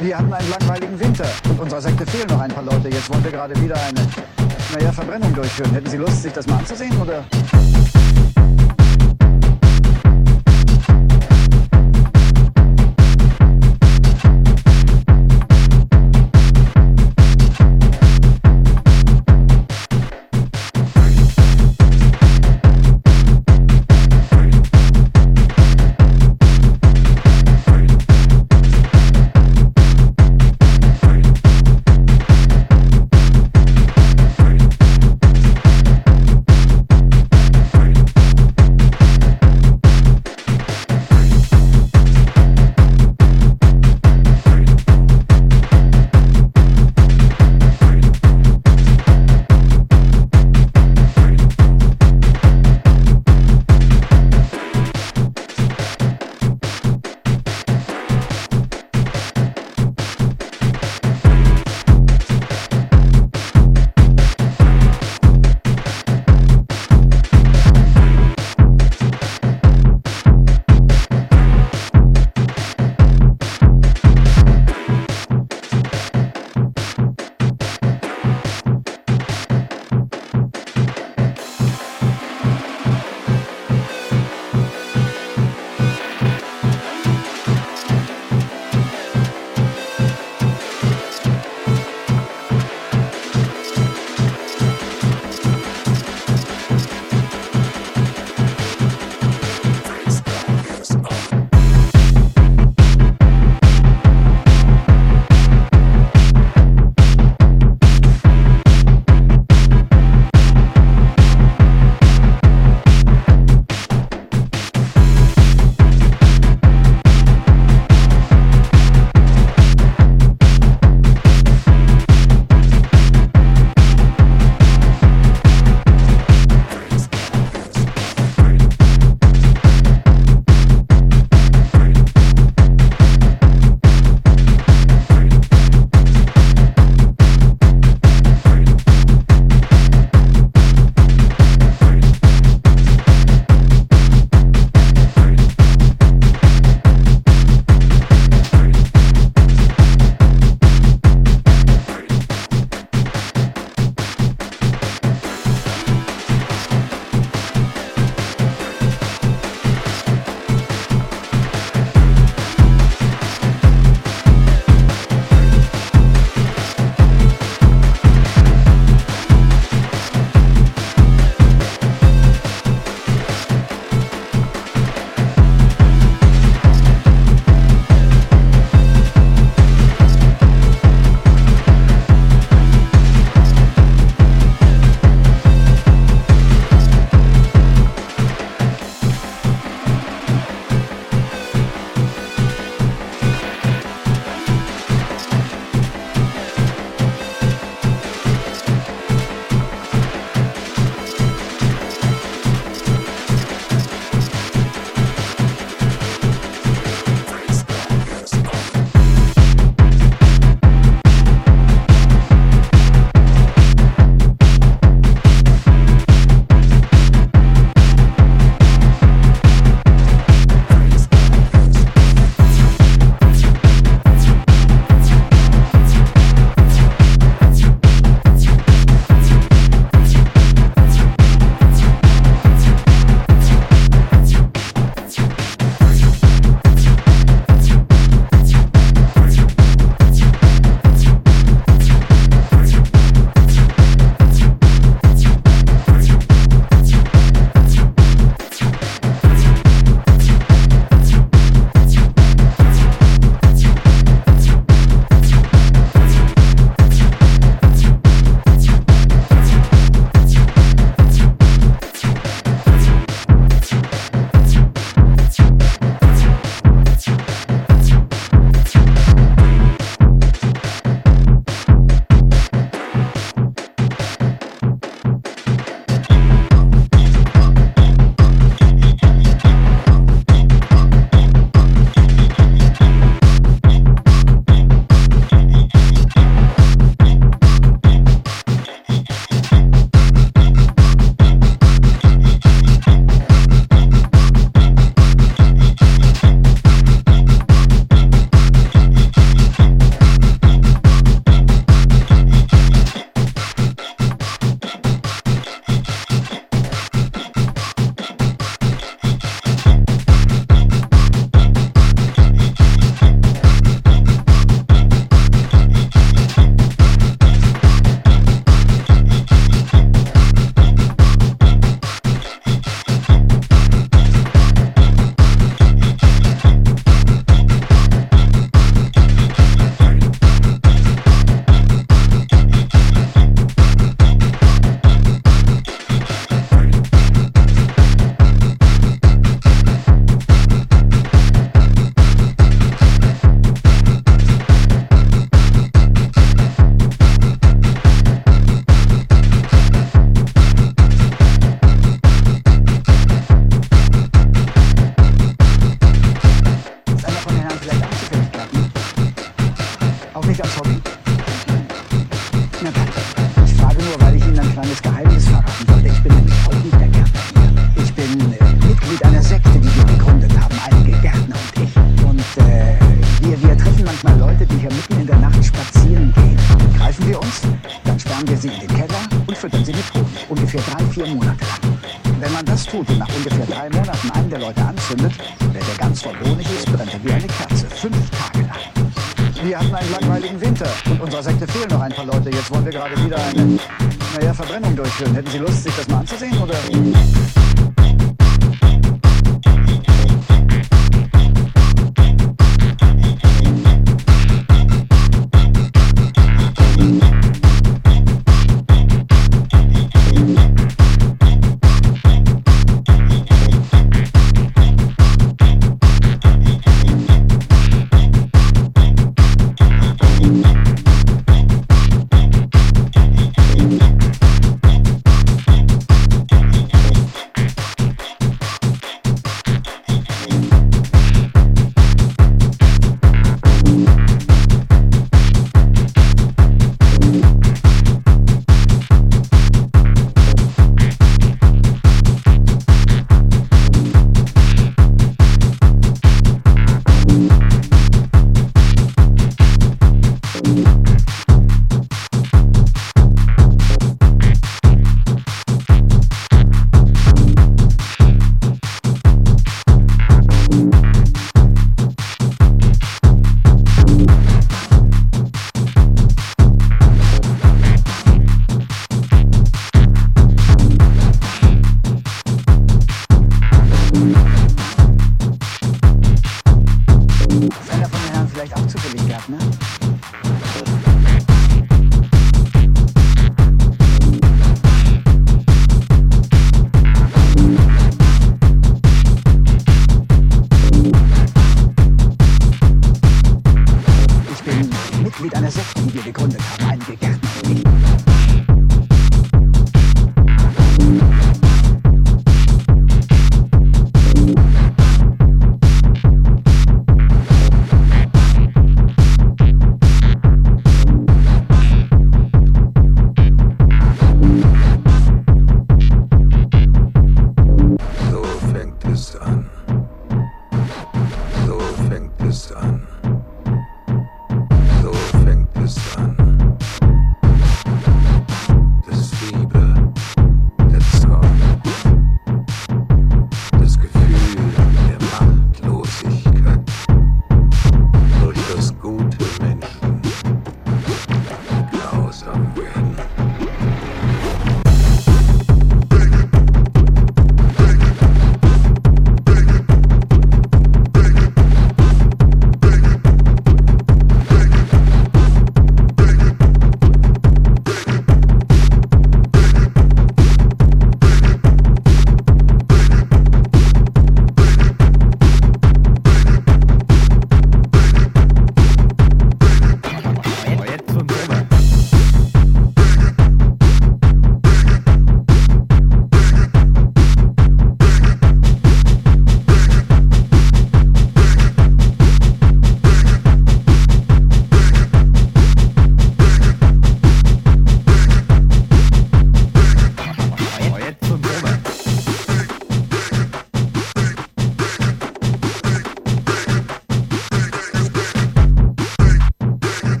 Wir hatten einen langweiligen Winter. Unserer Sekte fehlen noch ein paar Leute. Jetzt wollen wir gerade wieder eine, naja, Verbrennung durchführen. Hätten Sie Lust, sich das mal anzusehen, oder?